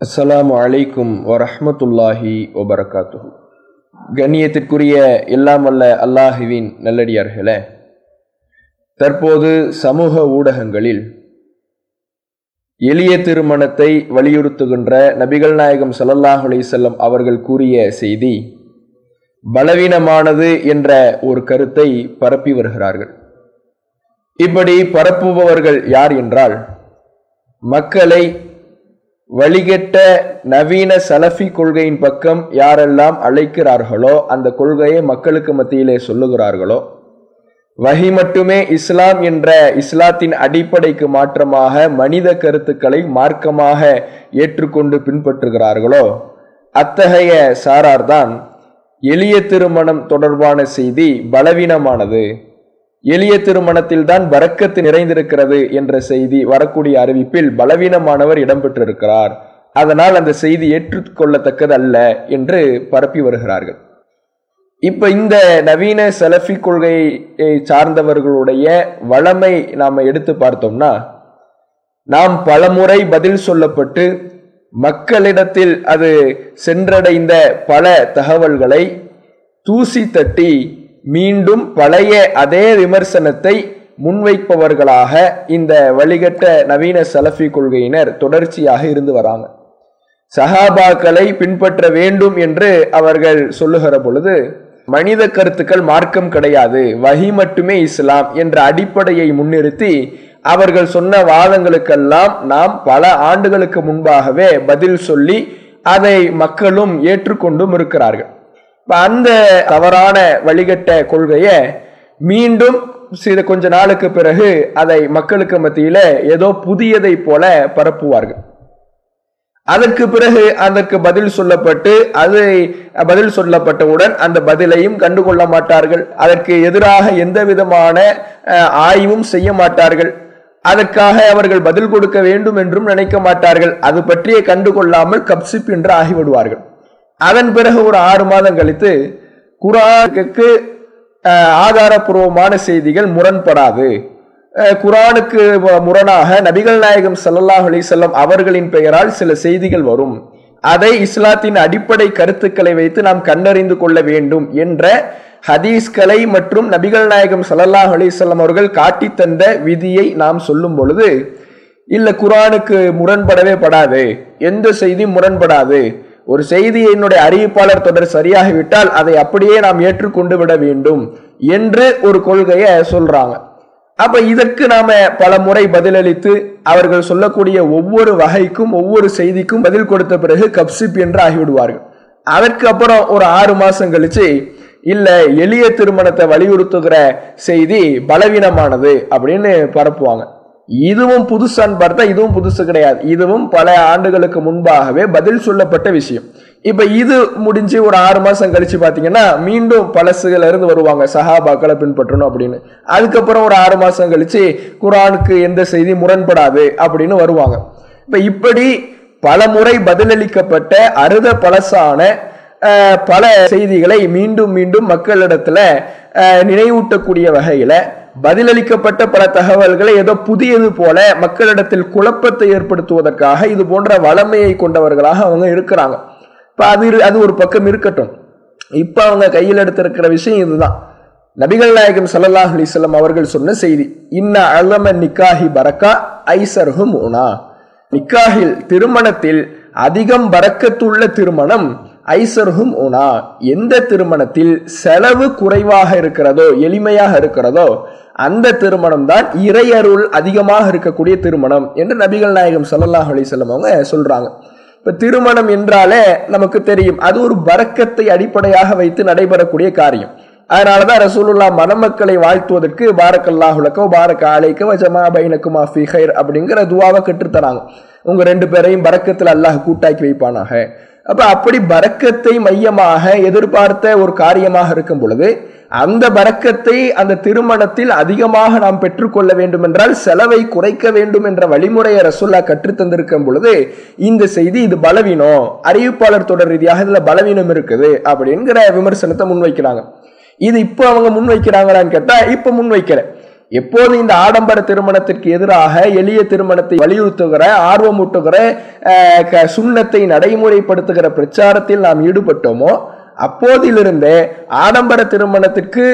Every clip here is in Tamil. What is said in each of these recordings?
அஸ்ஸலாமு அலைக்கும் வரஹ்மத்துல்லாஹி வபரகாத்து கண்ணியத்திற்குரிய எல்லாம் வல்ல அல்லாஹுவின் நல்லடியார்களே தற்போது சமூக ஊடகங்களில் எளிய திருமணத்தை வலியுறுத்துகின்ற நபிகள் நாயகம் ஸல்லல்லாஹு அலிசல்லம் அவர்கள் கூறிய செய்தி பலவீனமானது என்ற ஒரு கருத்தை பரப்பி வருகிறார்கள். இப்படி பரப்புபவர்கள் யார் என்றால் மக்களை வழிகெட்ட நவீன சலஃபி கொள்கையின் பக்கம் யாரெல்லாம் அழைக்கிறார்களோ அந்த கொள்கையை மக்களுக்கு மத்தியிலே சொல்லுகிறார்களோ வகி மட்டுமே இஸ்லாம் என்ற இஸ்லாத்தின் அடிப்படைக்கு மாற்றமாக மனித கருத்துக்களை மார்க்கமாக ஏற்றுக்கொண்டு பின்பற்றுகிறார்களோ அத்தகைய சாரார்தான் எளிய திருமணம் தொடர்பான செய்தி பலவீனமானது. எளிய திருமணத்தில் தான் வரக்கத்து நிறைந்திருக்கிறது என்ற செய்தி வரக்கூடிய அறிவிப்பில் பலவீனமானவர் இடம்பெற்றிருக்கிறார். அதனால் அந்த செய்தி ஏற்றுக்கொள்ளத்தக்கது அல்ல என்று பரப்பி வருகிறார்கள். இப்ப இந்த நவீன செலஃபி கொள்கையை சார்ந்தவர்களுடைய வளமை நாம எடுத்து பார்த்தோம்னா நாம் பலமுறை பதில் சொல்லப்பட்டு மக்களிடத்தில் அது சென்றடைந்த பல தகவல்களை தூசி தட்டி மீண்டும் பழைய அதே விமர்சனத்தை முன்வைப்பவர்களாக இந்த வழிகட்ட நவீன சலஃபி கொள்கையினர் தொடர்ச்சியாக இருந்து வராங்க. சஹாபாக்களை பின்பற்ற வேண்டும் என்று அவர்கள் சொல்லுகிற பொழுது மனித கருத்துக்கள் மார்க்கம் கிடையாது வஹி மட்டுமே இஸ்லாம் என்ற அடிப்படையை முன்னிறுத்தி அவர்கள் சொன்ன வாதங்களுக்கெல்லாம் நாம் பல ஆண்டுகளுக்கு முன்பாகவே பதில் சொல்லி அதை மக்களும் ஏற்றுக்கொண்டும் இருக்கிறார்கள். அந்த தவறான வழிகட்ட கொள்கையை மீண்டும் சில கொஞ்ச நாளுக்கு பிறகு அதை மக்களுக்கு மத்தியில ஏதோ புதியதை போல பரப்புவார்கள். அதற்கு பிறகு அதற்கு பதில் சொல்லப்பட்டு அது பதில் சொல்லப்பட்டவுடன் அந்த பதிலையும் கண்டுகொள்ள மாட்டார்கள். அதற்கு எதிராக எந்த விதமான ஆய்வும் செய்ய மாட்டார்கள். அதற்காக அவர்கள் பதில் கொடுக்க வேண்டும் என்றும் நினைக்க மாட்டார்கள். அது பற்றிய கண்டுகொள்ளாமல் கப்சிப் என்று ஆகிவிடுவார்கள். அதன் பிறகு ஒரு ஆறு மாதம் கழித்து குரானுக்கு ஆதாரபூர்வமான செய்திகள் முரண்படாது. குரானுக்கு முரணாக நபிகள் நாயகம் சலல்லாஹுலி செல்லம் அவர்களின் பெயரால் சில செய்திகள் வரும். அதை இஸ்லாத்தின் அடிப்படை கருத்துக்களை வைத்து நாம் கண்டறிந்து கொள்ள வேண்டும் என்ற ஹதீஸ்களை மற்றும் நபிகள் நாயகம் சல்லல்லாஹ் அலிசல்லம் அவர்கள் காட்டி தந்த விதியை நாம் சொல்லும் பொழுது இல்லை குரானுக்கு முரண்படவே படாது. எந்த செய்தியும் முரண்படாது. ஒரு செய்தி என்னுடைய அறிவிப்பாளர் தொடர் சரியாகிவிட்டால் அதை அப்படியே நாம் ஏற்றுக்கொண்டு விட வேண்டும் என்று ஒரு கொள்கையை சொல்றாங்க. அப்ப இதற்கு நாம பல முறை பதிலளித்து அவர்கள் சொல்லக்கூடிய ஒவ்வொரு வகைக்கும் ஒவ்வொரு செய்திக்கும் பதில் கொடுத்த பிறகு கப்சிப் என்று ஆகிவிடுவார்கள். அதற்கு அப்புறம் ஒரு ஆறு மாசம் கழிச்சு இல்ல எளிய திருமணத்தை வலியுறுத்துகிற செய்தி பலவீனமானது அப்படின்னு பரப்புவாங்க. இதுவும் புதுசான்னு பார்த்தா இதுவும் புதுசு கிடையாது. இதுவும் பல ஆண்டுகளுக்கு முன்பாகவே பதில் சொல்லப்பட்ட விஷயம். இப்ப இது முடிஞ்சு ஒரு ஆறு மாசம் கழிச்சு பாத்தீங்கன்னா மீண்டும் பழசுகள் இருந்து வருவாங்க. சஹாபாக்களை பின்பற்றணும் அப்படின்னு. அதுக்கப்புறம் ஒரு ஆறு மாசம் கழிச்சு குரானுக்கு எந்த செய்தி முரண்படாது அப்படின்னு வருவாங்க. இப்ப இப்படி பல முறை பதிலளிக்கப்பட்ட அறுத பழசான பல செய்திகளை மீண்டும் மீண்டும் மக்களிடத்துல நினைவூட்டக்கூடிய வகையில பதிலளிக்கப்பட்ட பல தகவல்களை ஏதோ புதியது போல மக்களிடத்தில் குழப்பத்தை ஏற்படுத்துவதற்காக இது போன்ற வளமையை கொண்டவர்களாக அவங்க இருக்கிறாங்க. இப்ப அது அது ஒரு பக்கம் இருக்கட்டும். இப்ப அவங்க கையில் எடுத்திருக்கிற விஷயம் இதுதான். நபிகள் நாயகம் சல்லாஹ் அலிஸ்லாம் அவர்கள் சொன்ன செய்தி இன்ன அழம நிக்காஹி பரக்கா ஐசர்ஹும் உனா. நிக்காஹில் திருமணத்தில் அதிகம் பறக்கத்துள்ள திருமணம் ஐசர்ஹும் உனா எந்த திருமணத்தில் செலவு குறைவாக இருக்கிறதோ எளிமையாக இருக்கிறதோ அந்த திருமணம் தான் இறையருள் அதிகமாக இருக்கக்கூடிய திருமணம் என்று நபிகள் நாயகம் சல்லாஹ் அலிசல்லம் அவங்க சொல்றாங்க. இப்ப திருமணம் என்றாலே நமக்கு தெரியும் அது ஒரு பறக்கத்தை அடிப்படையாக வைத்து நடைபெறக்கூடிய காரியம். அதனாலதான் ரசூலுல்லா மணமக்களை வாழ்த்துவதற்கு பாரக்கல்லாஹுலக்கோ பாரக் ஆலைக்கோ வஜமா பைனக்குமா ஃபிஹைர் அப்படிங்கிற துவாவை கற்றுத்தராங்க. உங்க ரெண்டு பேரையும் பறக்கத்தில் அல்லாஹ் கூட்டாக்கி வைப்பானாக. அப்ப அப்படி பறக்கத்தை மையமாக எதிர்பார்த்த ஒரு காரியமாக இருக்கும் பொழுது அந்த பறக்கத்தை அந்த திருமணத்தில் அதிகமாக நாம் பெற்றுக்கொள்ள வேண்டும் என்றால் செலவை குறைக்க வேண்டும் என்ற வழிமுறையை ரசுல்லா கற்றுத்தந்திருக்கும் பொழுது இந்த செய்தி இது பலவீனம் அறிவிப்பாளர் தொடர் ரீதியாக இதுல பலவீனம் இருக்குது அப்படிங்கிற விமர்சனத்தை முன்வைக்கிறாங்க. இது இப்போ அவங்க முன்வைக்கிறாங்களான்னு கேட்டா இப்ப முன்வைக்கிறேன் எப்போது இந்த ஆடம்பர திருமணத்திற்கு எதிராக எளிய திருமணத்தை வலியுறுத்துகிற ஆர்வமூட்டுகிற க- சுண்ணத்தை நடைமுறைப்படுத்துகிற பிரச்சாரத்தில் நாம் ஈடுபட்டோமோ அப்போதிலிருந்தே ஆடம்பர திருமணத்திற்கு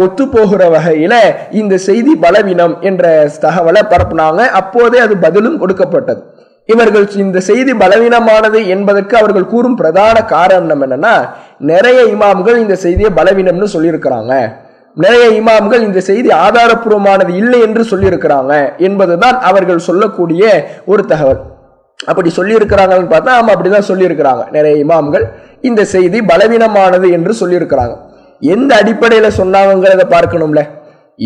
ஒத்து ஒத்துப்போகிற வகையில இந்த செய்தி பலவீனம் என்ற தகவலை பரப்புனாங்க. அப்போதே அது பதிலும் கொடுக்கப்பட்டது. இவர்கள் இந்த செய்தி பலவீனமானது என்பதற்கு அவர்கள் கூறும் பிரதான காரணம் என்னன்னா நிறைய இமாம்கள் இந்த செய்தியை பலவீனம்னு சொல்லியிருக்கிறாங்க. நிறைய இமாம்கள் இந்த செய்தி ஆதாரப்பூர்வமானது இல்லை என்று சொல்லியிருக்கிறாங்க என்பதுதான் அவர்கள் சொல்லக்கூடிய ஒரு தகவல். அப்படி சொல்லியிருக்கிறாங்கன்னு பார்த்தா ஆமா அப்படிதான் சொல்லியிருக்கிறாங்க. நிறைய இமாம்கள் இந்த செய்தி பலவீனமானது என்று சொல்லியிருக்கிறாங்க. எந்த அடிப்படையில் சொன்னாங்கிறத பார்க்கணும்ல.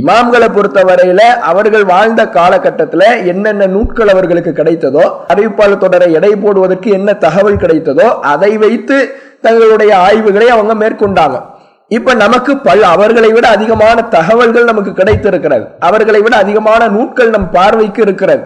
இமாம்களை பொறுத்தவரையில அவர்கள் வாழ்ந்த காலகட்டத்தில் என்னென்ன நூட்கள் அவர்களுக்கு கிடைத்ததோ அறிவிப்பாளர் தொடரை எடை போடுவதற்கு என்ன தகவல் கிடைத்ததோ அதை வைத்து தங்களுடைய ஆய்வுகளை அவங்க மேற்கொண்டாங்க. இப்ப நமக்கு பல் அவர்களை விட அதிகமான தகவல்கள் நமக்கு கிடைத்திருக்கிறது. அவர்களை விட அதிகமான நூட்கள் நம் பார்வைக்கு இருக்கிறது.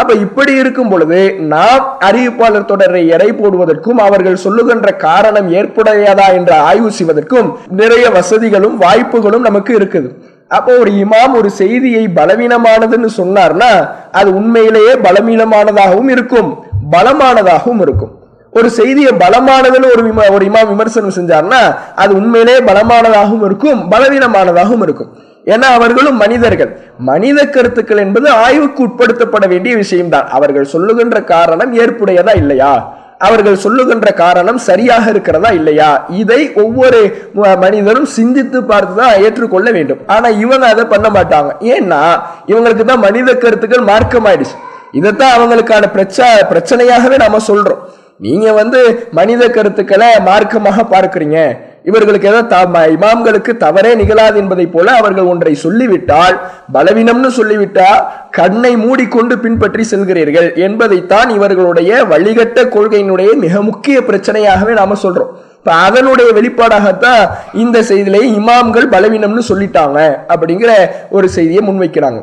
அப்ப இப்படி இருக்கும் பொழுது நாம் அறிவிப்பாளர் தொடரை எடை போடுவதற்கும் அவர்கள் சொல்லுகின்ற காரணம் ஏற்புடையதா என்று ஆய்வு செய்வதற்கும் நிறைய வசதிகளும் வாய்ப்புகளும் நமக்கு இருக்குது. அப்போ ஒரு இமாம் ஒரு செய்தியை பலவீனமானதுன்னு சொன்னார்னா அது உண்மையிலேயே பலவீனமானதாகவும் இருக்கும் பலமானதாகவும் இருக்கும். ஒரு செய்தியை பலமானதுன்னு ஒரு விம- ஒரு இமாம் விமர்சனம் செஞ்சார்னா அது உண்மையிலே பலமானதாகவும் இருக்கும் பலவீனமானதாகவும் இருக்கும். ஏன்னா அவர்களும் மனிதர்கள். மனித கருத்துக்கள் என்பது ஆய்வுக்கு உட்படுத்தப்பட வேண்டிய விஷயம்தான். அவர்கள் சொல்லுகின்ற காரணம் ஏற்புடையதா இல்லையா? அவர்கள் சொல்லுகின்ற காரணம் சரியாக இருக்கிறதா இல்லையா? இதை ஒவ்வொரு மனிதரும் சிந்தித்து பார்த்து தான் ஏற்றுக்கொள்ள வேண்டும். ஆனா இவங்க அதை பண்ண மாட்டாங்க. ஏன்னா இவங்களுக்கு தான் மனித கருத்துக்கள் மார்க்கமாயிடுச்சு. இதைத்தான் அவங்களுக்கான பிரச்ச பிரச்சனையாகவே நாம சொல்றோம். நீங்க வந்து மனித கருத்துக்களை மார்க்கமாக பார்க்கிறீங்க. இவர்களுக்கு ஏதோ த- இமாம்களுக்கு தவறே நிகழாது என்பதை போல அவர்கள் ஒன்றை சொல்லிவிட்டால் பலவீனம்னு சொல்லிவிட்டால் கண்ணை மூடிக்கொண்டு பின்பற்றி செல்கிறீர்கள் என்பதைத்தான் இவர்களுடைய வழிகட்ட கொள்கையினுடைய மிக முக்கிய பிரச்சனையாகவே நாம சொல்றோம். இப்போ அதனுடைய வெளிப்பாடாகத்தான் இந்த செய்தியிலே இமாம்கள் பலவீனம்னு சொல்லிட்டாங்க அப்படிங்கிற ஒரு செய்தியை முன்வைக்கிறாங்க.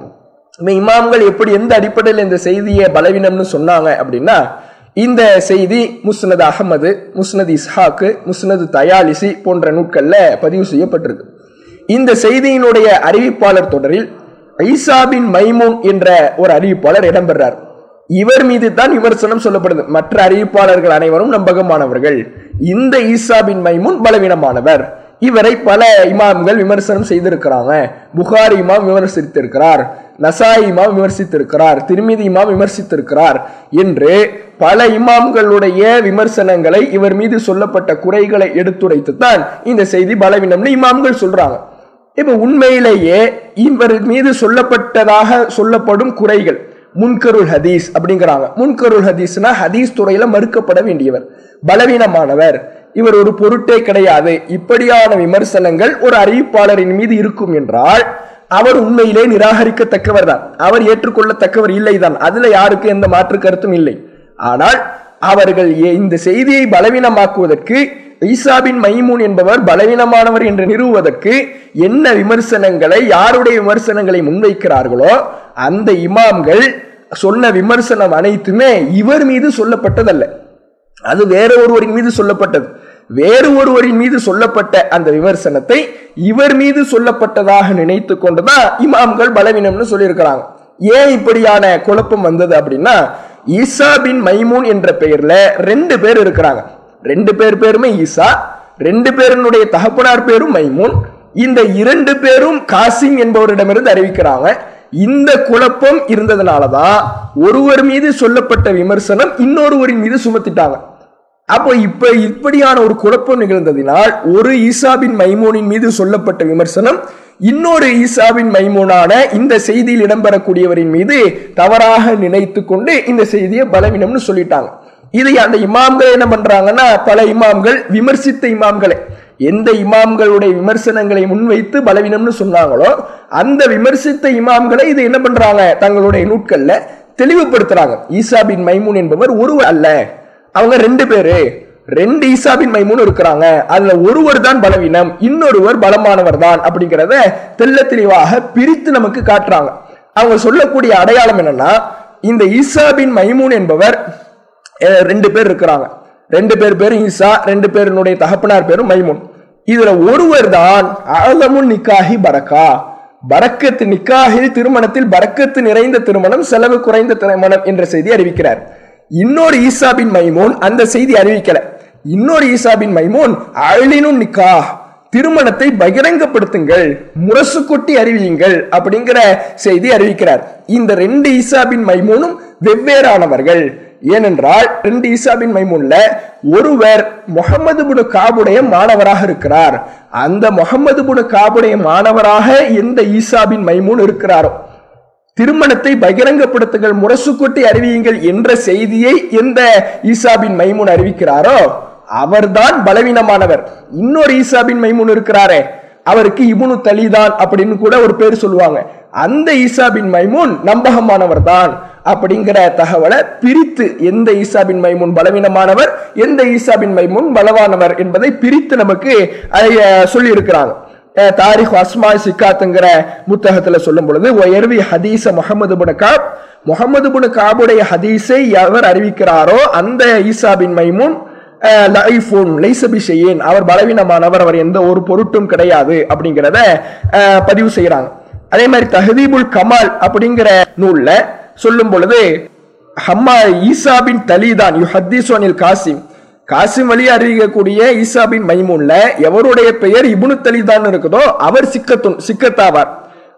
இமாம்கள் எப்படி எந்த அடிப்படையில் இந்த செய்தியை பலவீனம்னு சொன்னாங்க அப்படின்னா இந்த செய்தி முஸ்னது அகமது முஸ்னது இஸ்ஹாக்கு முஸ்னது தயாலிசி போன்ற நூட்களில் பதிவு செய்யப்பட்டிருக்கு. இந்த செய்தியினுடைய அறிவிப்பாளர் தொடரில் ஈசா பின் மைமூன் என்ற ஒரு அறிவிப்பாளர் இடம்பெறார். இவர் மீது தான் விமர்சனம் சொல்லப்படுது. மற்ற அறிவிப்பாளர்கள் அனைவரும் நம்பகமானவர்கள். இந்த ஈசா பின் மைமூன் பலவீனமானவர். இவரை பல இமாம்கள் விமர்சனம் செய்திருக்கிறாங்க. புகாரி இமாம் விமர்சித்திருக்கிறார். நசாய் இமாம் விமர்சித்திருக்கிறார். திருமிதி இமாம் விமர்சித்திருக்கிறார். என்று பல இமாம்களுடைய விமர்சனங்களை இவர் மீது சொல்லப்பட்ட குறைகளை எடுத்துரைத்து தான் இந்த செய்தி பலவீனம்னு இமாம்கள் சொல்றாங்க. இப்ப உண்மையிலேயே இவர் மீது சொல்லப்பட்டதாக சொல்லப்படும் குறைகள் முன்கருள் ஹதீஸ் அப்படிங்கிறாங்க. முன்கருள் ஹதீஸ்னா ஹதீஸ் துறையில மறுக்கப்பட வேண்டியவர் பலவீனமானவர். இவர் ஒரு பொருட்டே கிடையாது. இப்படியான விமர்சனங்கள் ஒரு அறிவிப்பாளரின் மீது இருக்கும் என்றால் அவர் உண்மையிலே நிராகரிக்கத்தக்கவர் தான். அவர் ஏற்றுக்கொள்ளத்தக்கவர் இல்லைதான் அதுல யாருக்கு எந்த மாற்று கருத்தும் இல்லை. ஆனால் அவர்கள் இந்த செய்தியை பலவீனமாக்குவதற்கு ஈசாபின் மைமூன் என்பவர் பலவீனமானவர் என்று நிறுவுவதற்கு என்ன விமர்சனங்களை யாருடைய விமர்சனங்களை முன்வைக்கிறார்களோ அந்த இமாம்கள் சொன்ன விமர்சனம் அனைத்துமே இவர் மீது சொல்லப்பட்டதல்ல. அது வேற ஒருவரின் மீது சொல்லப்பட்டது. வேறு ஒருவரின் மீது சொல்லப்பட்ட அந்த விமர்சனத்தை இவர் மீது சொல்லப்பட்டதாக நினைத்து கொண்டுதான் இமாம்கள் பலவீனம்னு சொல்லியிருக்கிறாங்க. ஏன் இப்படியான குழப்பம் வந்தது அப்படின்னா ஈசா பின் மைமூன் என்ற பெயர்ல ரெண்டு பேர் இருக்கிறாங்க. ரெண்டு பேர் பேருமே ஈசா ரெண்டு பேருனுடைய தகப்பனார் பேரும் மைமூன். இந்த இரண்டு பேரும் காசிம் என்பவரிடமிருந்து அறிவிக்கிறாங்க. இந்த குழப்பம் இருந்ததுனால தான் ஒருவர் மீது சொல்லப்பட்ட விமர்சனம் இன்னொருவரின் மீது சுமத்திட்டாங்க. அப்போ இப்ப இப்படியான ஒரு குழப்பம் நிகழ்ந்ததினால் ஒரு ஈசாபின் மைமோனின் மீது சொல்லப்பட்ட விமர்சனம் இன்னொரு ஈசாவின் மைமூனான இந்த செய்தியில் இடம்பெறக்கூடியவரின் மீது தவறாக நினைத்து கொண்டு இந்த செய்தியை பலவீனம்னு சொல்லிட்டாங்க. இதை அந்த இமாம்கள் என்ன பண்றாங்கன்னா பல இமாம்கள் விமர்சித்த இமாம்களை எந்த இமாம்களுடைய விமர்சனங்களை முன்வைத்து பலவீனம்னு சொன்னாங்களோ அந்த விமர்சித்த இமாம்களை இதை என்ன பண்றாங்க? தங்களுடைய நூட்கள்ல தெளிவுபடுத்துறாங்க. ஈசா பின் மைமூன் என்பவர் ஒருவர் அல்ல. அவங்க ரெண்டு பேரு. ரெண்டு ஈசா பின் மைமூன் இருக்கிறாங்க. அதுல ஒருவர் தான் பலவீனம் இன்னொருவர் பலமானவர் தான் அப்படிங்கிறத தெள்ள தெளிவாக பிரித்து நமக்கு காட்டுறாங்க. அவங்க சொல்லக்கூடிய அடையாளம் என்னன்னா இந்த ஈசா பின் மைமூன் என்பவர் ரெண்டு பேர் இருக்கிறாங்க. ரெண்டு பேர் பேரும் ஈசா ரெண்டு பேருனுடைய தகப்பனார் பேரும் மைமூன். இதுல ஒருவர் தான் அழகமுன் நிக்காஹி பரக்கா. பரக்கத்து நிக்காஹில் திருமணத்தில் பரக்கத்து நிறைந்த திருமணம் செலவு குறைந்த திருமணம் என்ற செய்தி அறிவிக்கிறார். இன்னொரு ஈசாபின் மைமோன் அந்த செய்தி அறிவிக்கல. இன்னொரு ஈசாபின் மைமோன் அழினும் நிக்கா திருமணத்தை பகிரங்கப்படுத்துங்கள் முரசு கொட்டி அறிவியுங்கள் அப்படிங்கிற செய்தி அறிவிக்கிறார். இந்த ரெண்டு ஈசாபின் மைமோனும் வெவ்வேறானவர்கள். ஏனென்றால் ரெண்டு ஈசாபின் மைமூன்ல ஒருவர் முகமது புனு காபுடைய மாணவராக இருக்கிறார். அந்த முகமது புனு காபுடைய மாணவராக எந்த ஈசாபின் மைமூன் இருக்கிறாரோ. திருமணத்தை பகிரங்கப்படுத்துங்கள் முரசு கொட்டி அறிவியுங்கள் என்ற செய்தியை எந்த ஈசாபின் மைமூன் அறிவிக்கிறாரோ? அவர்தான் பலவீனமானவர். இன்னொரு ஈசாபின் மைமூன் இருக்கிறாரே அவருக்கு இபுனு தலிதான் அப்படின்னு கூட ஒரு பேர் சொல்லுவாங்க. அந்த ஈசாபின் மைமூன் நம்பகமானவர் தான் அப்படிங்கிற தகவலை பிரித்து எந்த ஈசாபின் மைமூன் பலவீனமானவர் எந்த ஈசாபின் மைமூன் பலவானவர் என்பதை பிரித்து நமக்கு சொல்லி இருக்கிறாங்க தாரிக் அஸ்மா சிக்காத்துங்கிற புத்தகத்துல சொல்லும் பொழுது உயர்வி ஹதீச முகமது புன காப். முகமது புன காபுடைய ஹதீஸை எவர் அறிவிக்கிறாரோ அந்த ஈசாபின் மைமூன் அவர் பலவீனமானவர் அவர் எந்த ஒரு பொருட்டும் கிடையாது அப்படிங்கிறத பதிவு செய்கிறாங்க அதே மாதிரி தஹதீபுல் கமால் அப்படிங்கிற நூல்ல சொல்லும் பொழுது ஹம்மா ஈசாபின் தலிதான் யு ஹத்தீசோனில் காசிம். காசிம் வழி அறிவிக்கக்கூடிய ஈசாபின் மைமூன்ல எவருடைய பெயர் இபுனு தலிதான் இருக்குதோ அவர் சிக்கத்துன் சிக்கத்தாவார்.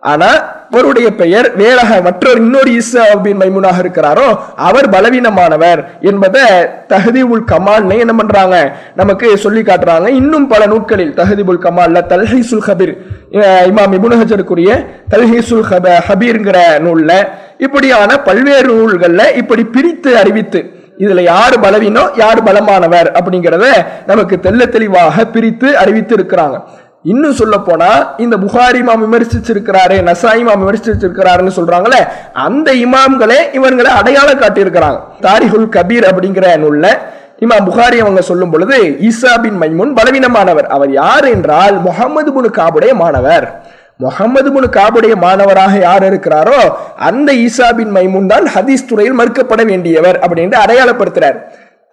ஆனா அவருடைய பெயர் வேலக மற்றொரு இன்னொரு ஈசாபின் மைமுனாக இருக்கிறாரோ அவர் பலவீனமானவர் என்பதை தஹதீபுல் கமால்னு என்ன பண்றாங்க? நமக்கு சொல்லி காட்டுறாங்க. இன்னும் பல நூட்களில் தஹதீபுல் கமால்ல தல்ஹீசுல் ஹபீர் இமாம் இபுன் ஹஜருக்குரிய தல்ஹீசுல் ஹப ஹபீர்ங்கிற நூல்ல இப்படியான பல்வேறு நூல்கள்ல இப்படி பிரித்து அறிவித்து இதுல யாரு பலவீனம் யாரு பலமானவர் அப்படிங்கிறத நமக்கு தெல்ல தெளிவாக பிரித்து அறிவித்து இருக்கிறாங்க. இன்னும் சொல்ல போனா இந்த புகாரிமா இமாம் விமர்சிச்சிருக்கிறாரு நசா இமாம் விமர்சிச்சிருக்கிறாருன்னு சொல்றாங்களே அந்த இமாம்களே இவங்களை அடையாளம் காட்டியிருக்கிறாங்க. தாரிகுல் கபீர் அப்படிங்கிற நூல்ல இமாம் புகாரி அவங்க சொல்லும் பொழுது ஈசா பின் மைமுன் பலவீனமானவர். அவர் யார் என்றால் முகமது புனு காபுடைய மாணவர். முகமது புனு காபுடைய மாணவராக யார் இருக்கிறாரோ அந்த ஈசா பின் மைமுன் தான் ஹதீஸ் துறையில் மறுக்கப்பட வேண்டியவர் அப்படின்ட்டு அடையாளப்படுத்துறார்.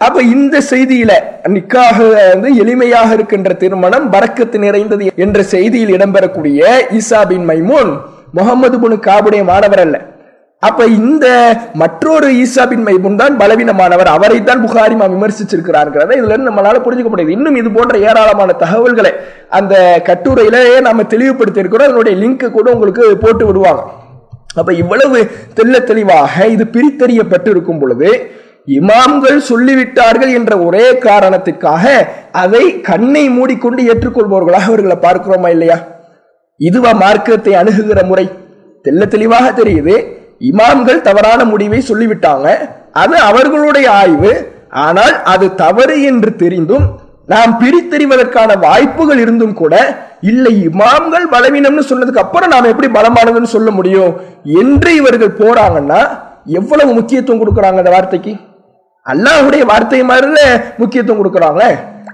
அப்ப இந்த செய்தியில நிக்காக வந்து எளிமையாக இருக்கின்ற திருமணம் பறக்கத்து நிறைந்தது என்ற செய்தியில் இடம்பெறக்கூடிய ஈசா பின் மைமூன் முகமது புனு காபுடைய மாணவர் அல்ல. அப்ப இந்த மற்றொரு ஈசா பின் மைமுன் தான் பலவீனமானவர். அவரை தான் புகாரிமா விமர்சிச்சிருக்கிறார்கள் இதுல இருந்து நம்மளால புரிஞ்சுக்க முடியாது. இன்னும் இது போன்ற ஏராளமான தகவல்களை அந்த கட்டுரையிலேயே நம்ம தெளிவுபடுத்தி இருக்கிறோம் அதனுடைய லிங்க் கூட உங்களுக்கு போட்டு விடுவாங்க. அப்ப இவ்வளவு தெல்ல தெளிவாக இது பிரித்தறியப்பட்டு இருக்கும் பொழுது இமாம்கள் சொல்லிவிட்டார்கள் என்ற ஒரே காரணத்திற்காக அதை கண்ணை மூடிக்கொண்டு ஏற்றுக்கொள்பவர்களாக அவர்களை பார்க்கிறோமா இல்லையா? இதுவா மார்க்கத்தை அணுகுகிற முறை. தெல்ல தெளிவாக தெரியுது. இமாம்கள் தவறான முடிவை சொல்லிவிட்டாங்க. அது அவர்களுடைய ஆய்வு. ஆனால் அது தவறு என்று தெரிந்தும் நாம் பிரித்தறிவதற்கான வாய்ப்புகள் இருந்தும் கூட இல்லை இமாம்கள் பலவீனம்னு சொன்னதுக்கு அப்புறம் நாம் எப்படி பலமானதுன்னு சொல்ல முடியும்? என்று இவர்கள் போறாங்கன்னா எவ்வளவு முக்கியத்துவம் கொடுக்குறாங்க அந்த வார்த்தைக்கு? அல்லாஹுடைய வார்த்தை மாதிரில முக்கியத்துவம் கொடுக்குறாங்க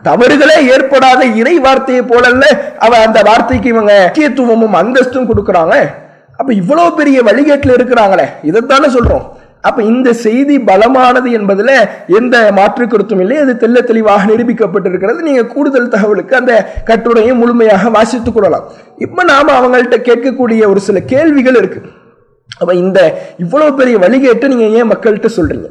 தவறுகளே ஏற்படாத இறை வார்த்தையை போலல்ல அவ அந்த வார்த்தைக்கு இவங்க முக்கியத்துவமும் அந்தஸ்தும் கொடுக்குறாங்க அப்ப இவ்வளவு பெரிய வழிகேட்டில் இருக்கிறாங்களே. இதைத்தானே சொல்றோம். அப்ப இந்த செய்தி பலமானது என்பதுல எந்த மாற்று கருத்தும் இல்லை. அது தெல்ல தெளிவாக நிரூபிக்கப்பட்டிருக்கிறது. நீங்க கூடுதல் தகவலுக்கு அந்த கட்டுரையை முழுமையாக வாசித்துக் கொள்ளலாம். இப்ப நாம அவங்கள்ட்ட கேட்கக்கூடிய ஒரு சில கேள்விகள் இருக்கு. அப்ப இந்த இவ்வளவு பெரிய வழிகேட்டு நீங்க ஏன் மக்கள்கிட்ட சொல்றீங்க?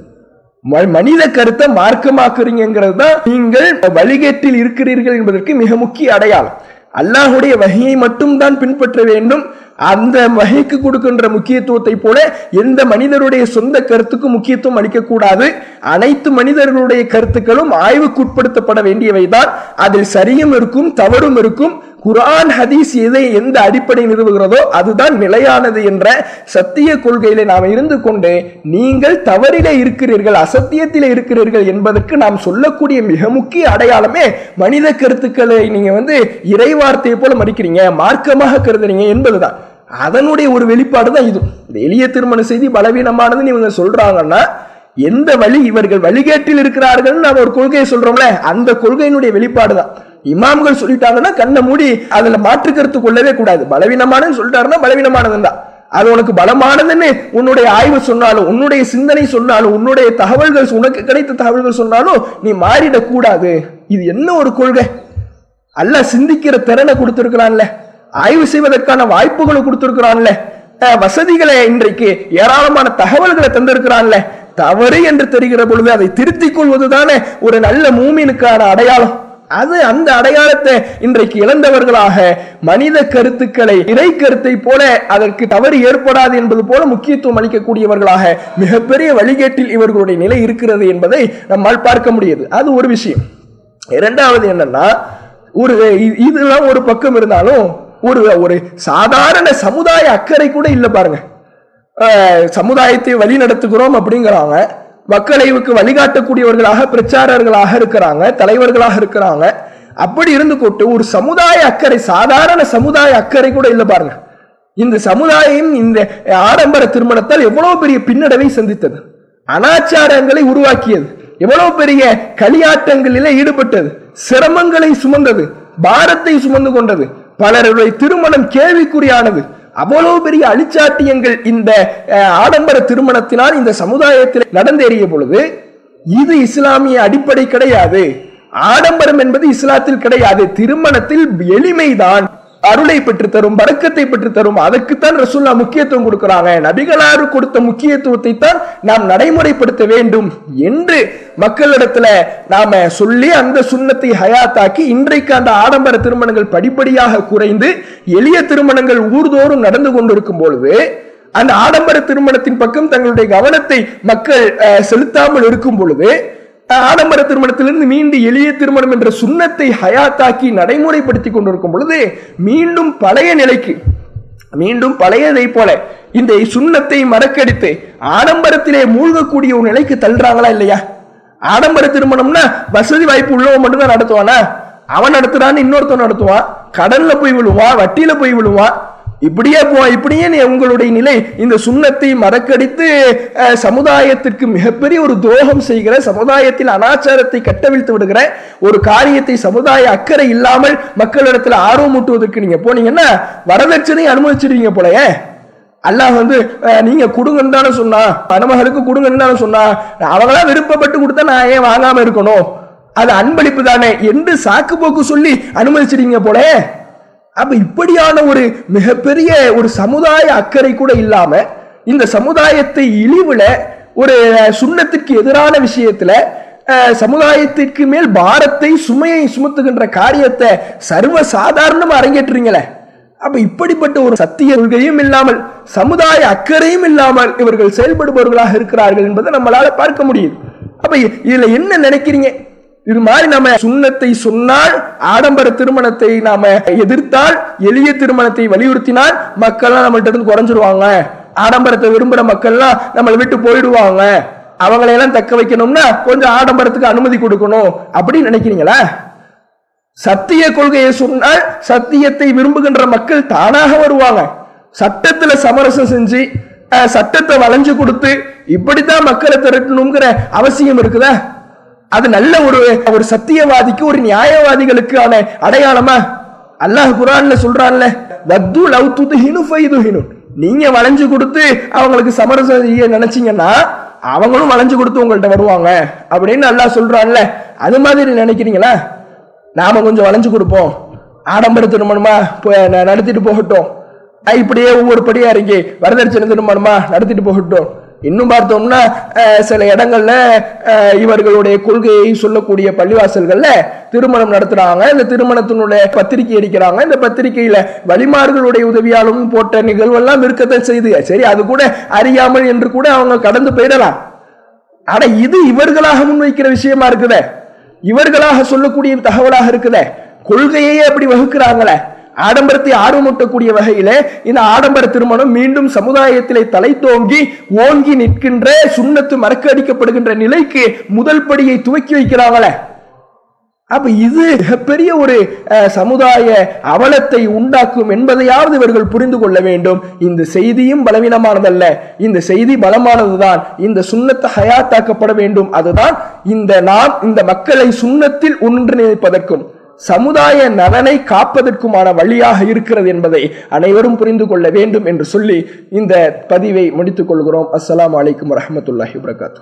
மனித கருத்தை மார்க்கமாக்குறீங்கிறது தான் நீங்கள் வழிகேட்டில் இருக்கிறீர்கள் என்பதற்கு மிக முக்கிய அடையாளம். அல்லாஹுடைய வகையை மட்டும் தான் பின்பற்ற வேண்டும். அந்த வகைக்கு கொடுக்கின்ற முக்கியத்துவத்தை போல எந்த மனிதருடைய சொந்த கருத்துக்கும் முக்கியத்துவம் அளிக்கக்கூடாது. அனைத்து மனிதர்களுடைய கருத்துக்களும் ஆய்வுக்குட்படுத்தப்பட வேண்டியவைதான். அதில் சரியும் இருக்கும் தவறும் இருக்கும். குரான் ஹதீஸ் எதை எந்த அடிப்படை நிறுவுகிறதோ அதுதான் நிலையானது என்ற சத்திய கொள்கையில நாம் இருந்து கொண்டு நீங்கள் தவறில இருக்கிறீர்கள் அசத்தியத்தில் இருக்கிறீர்கள் என்பதற்கு நாம் சொல்லக்கூடிய மிக முக்கிய அடையாளமே மனித கருத்துக்களை நீங்க வந்து இறைவார்த்தையை போல மதிக்கிறீங்க மார்க்கமாக கருதுறீங்க என்பதுதான். அதனுடைய ஒரு வெளிப்பாடு தான் இது. இந்த எளிய திருமண செய்தி பலவீனமானதுன்னு இவங்க சொல்றாங்கன்னா எந்த வழி இவர்கள் வழிகேட்டில் இருக்கிறார்கள் நம்ம ஒரு கொள்கையை சொல்றோம்ல அந்த கொள்கையினுடைய வெளிப்பாடு தான். இமாம்கள் சொல்லிட்டாங்கன்னா கண்ணை மூடி அதுல மாற்று கருத்து கொள்ளவே கூடாது. பலவீனமானது சொல்லிட்டாருன்னா பலவீனமானது தான். அது உனக்கு பலமானதுன்னு உன்னுடைய ஆய்வு சொன்னாலும் உன்னுடைய சிந்தனை சொன்னாலும் உன்னுடைய தகவல்கள் உனக்கு கிடைத்த தகவல்கள் சொன்னாலும் நீ மாறிடக்கூடாது. இது என்ன ஒரு கொள்கை? அல்ல சிந்திக்கிற திறனை கொடுத்துருக்கலாம்ல. ஆய்வு செய்வதற்கான வாய்ப்புகளை கொடுத்திருக்கிறான்ல. வசதிகளை இன்றைக்கு ஏராளமான தகவல்களை தந்திருக்கிறான்ல. தவறு என்று தெரிகிற பொழுது அதை திருத்திக் கொள்வதுதானே ஒரு நல்ல மூமினுக்கான அடையாளம். அது அந்த அடையாளத்தை இன்றைக்கு இழந்தவர்களாக மனித கருத்துக்களை இறை கருத்தை போல அதற்கு தவறு ஏற்படாது என்பது போல முக்கியத்துவம் அளிக்கக்கூடியவர்களாக மிகப்பெரிய வழிகேட்டில் இவர்களுடைய நிலை இருக்கிறது என்பதை நம்மால் பார்க்க முடியுது. அது ஒரு விஷயம். இரண்டாவது என்னன்னா ஒரு இதெல்லாம் ஒரு பக்கம் இருந்தாலும் ஒரு ஒரு சாதாரண சமுதாய அக்கறை கூட இல்லை பாருங்க. சமுதாயத்தை வழி நடத்துகிறோம் அப்படிங்கிறாங்க. மக்களைவுக்கு வழிகாட்டக்கூடியவர்களாக பிரச்சாரர்களாக இருக்கிறாங்க தலைவர்களாக இருக்கிறாங்க. அப்படி இருந்து கொண்டு ஒரு சமுதாய அக்கறை சாதாரண சமுதாய அக்கறை கூட இல்லை பாருங்க. இந்த சமுதாயம் இந்த ஆடம்பர திருமணத்தால் எவ்வளவு பெரிய பின்னடைவை சந்தித்தது. அனாச்சாரங்களை உருவாக்கியது. எவ்வளவு பெரிய களியாட்டங்களிலே ஈடுபட்டது. சிரமங்களை சுமந்தது. பாரத்தை சுமந்து கொண்டது. பலருடைய திருமணம் கேள்விக்குறியானது. அவ்வளவு பெரிய அழிச்சாட்டியங்கள் இந்த அஹ், ஆடம்பர திருமணத்தினால் இந்த சமுதாயத்தில் நடந்தேறிய பொழுது இது இஸ்லாமிய அடிப்படை கிடையாது. ஆடம்பரம் என்பது இஸ்லாத்தில் கிடையாது. திருமணத்தில் எளிமைதான். அருளை பெற்று தரும் பறக்கத்தை பெற்று தரும் அதற்குத்தான் ரசூல்லா முக்கியத்துவம் கொடுக்கிறாங்க. நபிகளாறு கொடுத்த முக்கியத்துவத்தை தான் நாம் நடைமுறைப்படுத்த வேண்டும் என்று மக்களிடத்துல நாம சொல்லி அந்த சுண்ணத்தை ஹயாத்தாக்கி இன்றைக்கு அந்த ஆடம்பர திருமணங்கள் படிப்படியாக குறைந்து எளிய திருமணங்கள் ஊர்தோறும் நடந்து கொண்டிருக்கும் பொழுது அந்த ஆடம்பர திருமணத்தின் பக்கம் தங்களுடைய கவனத்தை மக்கள் செலுத்தாமல் இருக்கும் பொழுது ஆடம்பர திருமணத்திலிருந்து மீண்டு எளிய திருமணம் என்ற சுண்ணத்தை ஹயாத்தாக்கி நடைமுறைப்படுத்தி கொண்டிருக்கும் பொழுது மீண்டும் பழைய நிலைக்கு மீண்டும் பழையதை போல இந்த சுண்ணத்தை மறக்கடித்து ஆடம்பரத்திலே மூழ்கக்கூடிய ஒரு நிலைக்கு தள்ளுறாங்களா இல்லையா? ஆடம்பர திருமணம்னா வசதி வாய்ப்பு உள்ளவன் மட்டும்தான் நடத்துவானா? அவன் நடத்துறான்னு இன்னொருத்தன் நடத்துவான். கடல்ல போய் விழுவான் வட்டியில போய் விழுவான். இப்படியே போ இப்படியே நீ உங்களுடைய நிலை இந்த சுண்ணத்தை மறக்கடித்து அஹ், சமுதாயத்திற்கு மிகப்பெரிய ஒரு துரோகம் செய்கிற சமுதாயத்தில் அனாச்சாரத்தை கட்டவிழ்த்து விடுகிற ஒரு காரியத்தை சமுதாய அக்கறை இல்லாமல் மக்களிடத்தில் ஆர்வமூட்டுவதற்கு நீங்க போனீங்கன்னா வரதட்சணையை அனுமதிச்சிருவீங்க போலயே. அல்லாஹ் வந்து நீங்க கொடுங்கன்னு தானே சொன்னா மணமகளுக்கு கொடுங்கன்னு தானே சொன்னா அவங்களா விருப்பப்பட்டு கொடுத்தா நான் ஏன் வாங்காம இருக்கணும்? அது அன்பளிப்பு தானே என்று சாக்கு போக்கு சொல்லி அனுமதிச்சிருக்கீங்க போல அப்ப இப்படியான ஒரு மிகப்பெரிய ஒரு சமுதாய அக்கறை கூட இல்லாம இந்த சமுதாயத்தை இழிவுல ஒரு சுண்ணத்திற்கு எதிரான விஷயத்துல சமுதாயத்திற்கு மேல் பாரத்தை சுமையை சுமத்துகின்ற காரியத்தை சர்வ சாதாரணமா அரங்கேற்றுறீங்களே. அப்ப இப்படிப்பட்ட ஒரு சத்திய கொள்கையும் இல்லாமல் சமுதாய அக்கறையும் இல்லாமல் இவர்கள் செயல்படுபவர்களாக இருக்கிறார்கள் என்பதை நம்மளால பார்க்க முடியுது. அப்ப இதுல என்ன நினைக்கிறீங்க? இது மாதிரி நம்ம சுண்ணத்தை சொன்னால் ஆடம்பர திருமணத்தை நாம எதிர்த்தால் எளிய திருமணத்தை வலியுறுத்தினால் மக்கள்லாம் நம்மள்ட்ட இருந்து குறைஞ்சிருவாங்க. ஆடம்பரத்தை விரும்புற மக்கள்லாம் நம்மளை விட்டு போயிடுவாங்க. அவங்களையெல்லாம் தக்க வைக்கணும்னா கொஞ்சம் ஆடம்பரத்துக்கு அனுமதி கொடுக்கணும். அப்படின்னு நினைக்கிறீங்களா? சத்திய கொள்கையை சொன்னால் சத்தியத்தை விரும்புகின்ற மக்கள் தானாக வருவாங்க. சட்டத்துல சமரசம் செஞ்சு சட்டத்தை வளைஞ்சு கொடுத்து இப்படித்தான் மக்களை திரட்டணுங்கிற அவசியம் இருக்குதா? அது நல்ல ஒரு ஒரு சத்தியவாதிக்கு ஒரு நியாயவாதிகளுக்கான அடையாளமா? அல்லாஹ் குரான்ல சொல்றான்ல வத்து லவ் துதுஹினு ஃபைதுஹினு. நீங்க வளைஞ்சு கொடுத்து அவங்களுக்கு சமரசம் செய்ய நினைச்சீங்கன்னா அவங்களும் வளைஞ்சு கொடுத்து உங்கள்ட்ட வருவாங்க. அப்படின்னு நல்லா சொல்றான்ல. அது மாதிரி நினைக்கிறீங்களா? நாம கொஞ்சம் வளைஞ்சு கொடுப்போம். ஆடம்பர திருமணமா போ- நடத்திட்டு போகட்டும். இப்படியே ஒவ்வொரு படியா இறங்கி வரதட்சணை திருமணமா நடத்திட்டு போகட்டும். இன்னும் பார்த்தோம்னா சில இடங்கள்ல இவர்களுடைய கொள்கையை சொல்லக்கூடிய பள்ளிவாசல்கள்ல திருமணம் நடத்துறாங்க. இந்த திருமணத்தினுடைய பத்திரிகை அடிக்கிறாங்க. இந்த பத்திரிகையில வழிமார்களுடைய உதவியாலும் போட்ட நிகழ்வெல்லாம் இருக்கத்தான் செய்து. சரி அது கூட அறியாமல் என்று கூட அவங்க கடந்து போயிடலாம். ஆனா இது இவர்களாக முன்வைக்கிற விஷயமா இருக்குதே. இவர்களாக சொல்லக்கூடிய தகவலாக இருக்குதே. கொள்கையே அப்படி வகுக்கிறாங்களே. ஆடம்பரத்தை ஆர்வமூட்டக்கூடிய வகையில இந்த ஆடம்பர திருமணம் மீண்டும் சமுதாயத்திலே தலை தோங்கி ஓங்கி நிற்கின்ற சுண்ணத்து மறக்கடிக்கப்படுகின்ற நிலைக்கு முதல் படியை துவக்கி வைக்கிறாங்களே. அப்ப இது மிகப்பெரிய ஒரு சமுதாய அவலத்தை உண்டாக்கும் என்பதையாவது இவர்கள் புரிந்து கொள்ள வேண்டும். இந்த செய்தியும் பலவீனமானதல்ல. இந்த செய்தி பலமானதுதான். இந்த சுண்ணத்தை ஹயாத்தாக்கப்பட வேண்டும். அதுதான் இந்த நாம் இந்த மக்களை சுண்ணத்தில் ஒன்றிணைப்பதற்கும். சமுதாய நலனை காப்பதற்குமான வழியாக இருக்கிறது என்பதை அனைவரும் புரிந்து கொள்ள வேண்டும் என்று சொல்லி இந்த பதிவை முடித்துக் கொள்கிறோம். அஸ்லாம் வலைக்கம் வரமத்துல்லாஹி வரகாத்து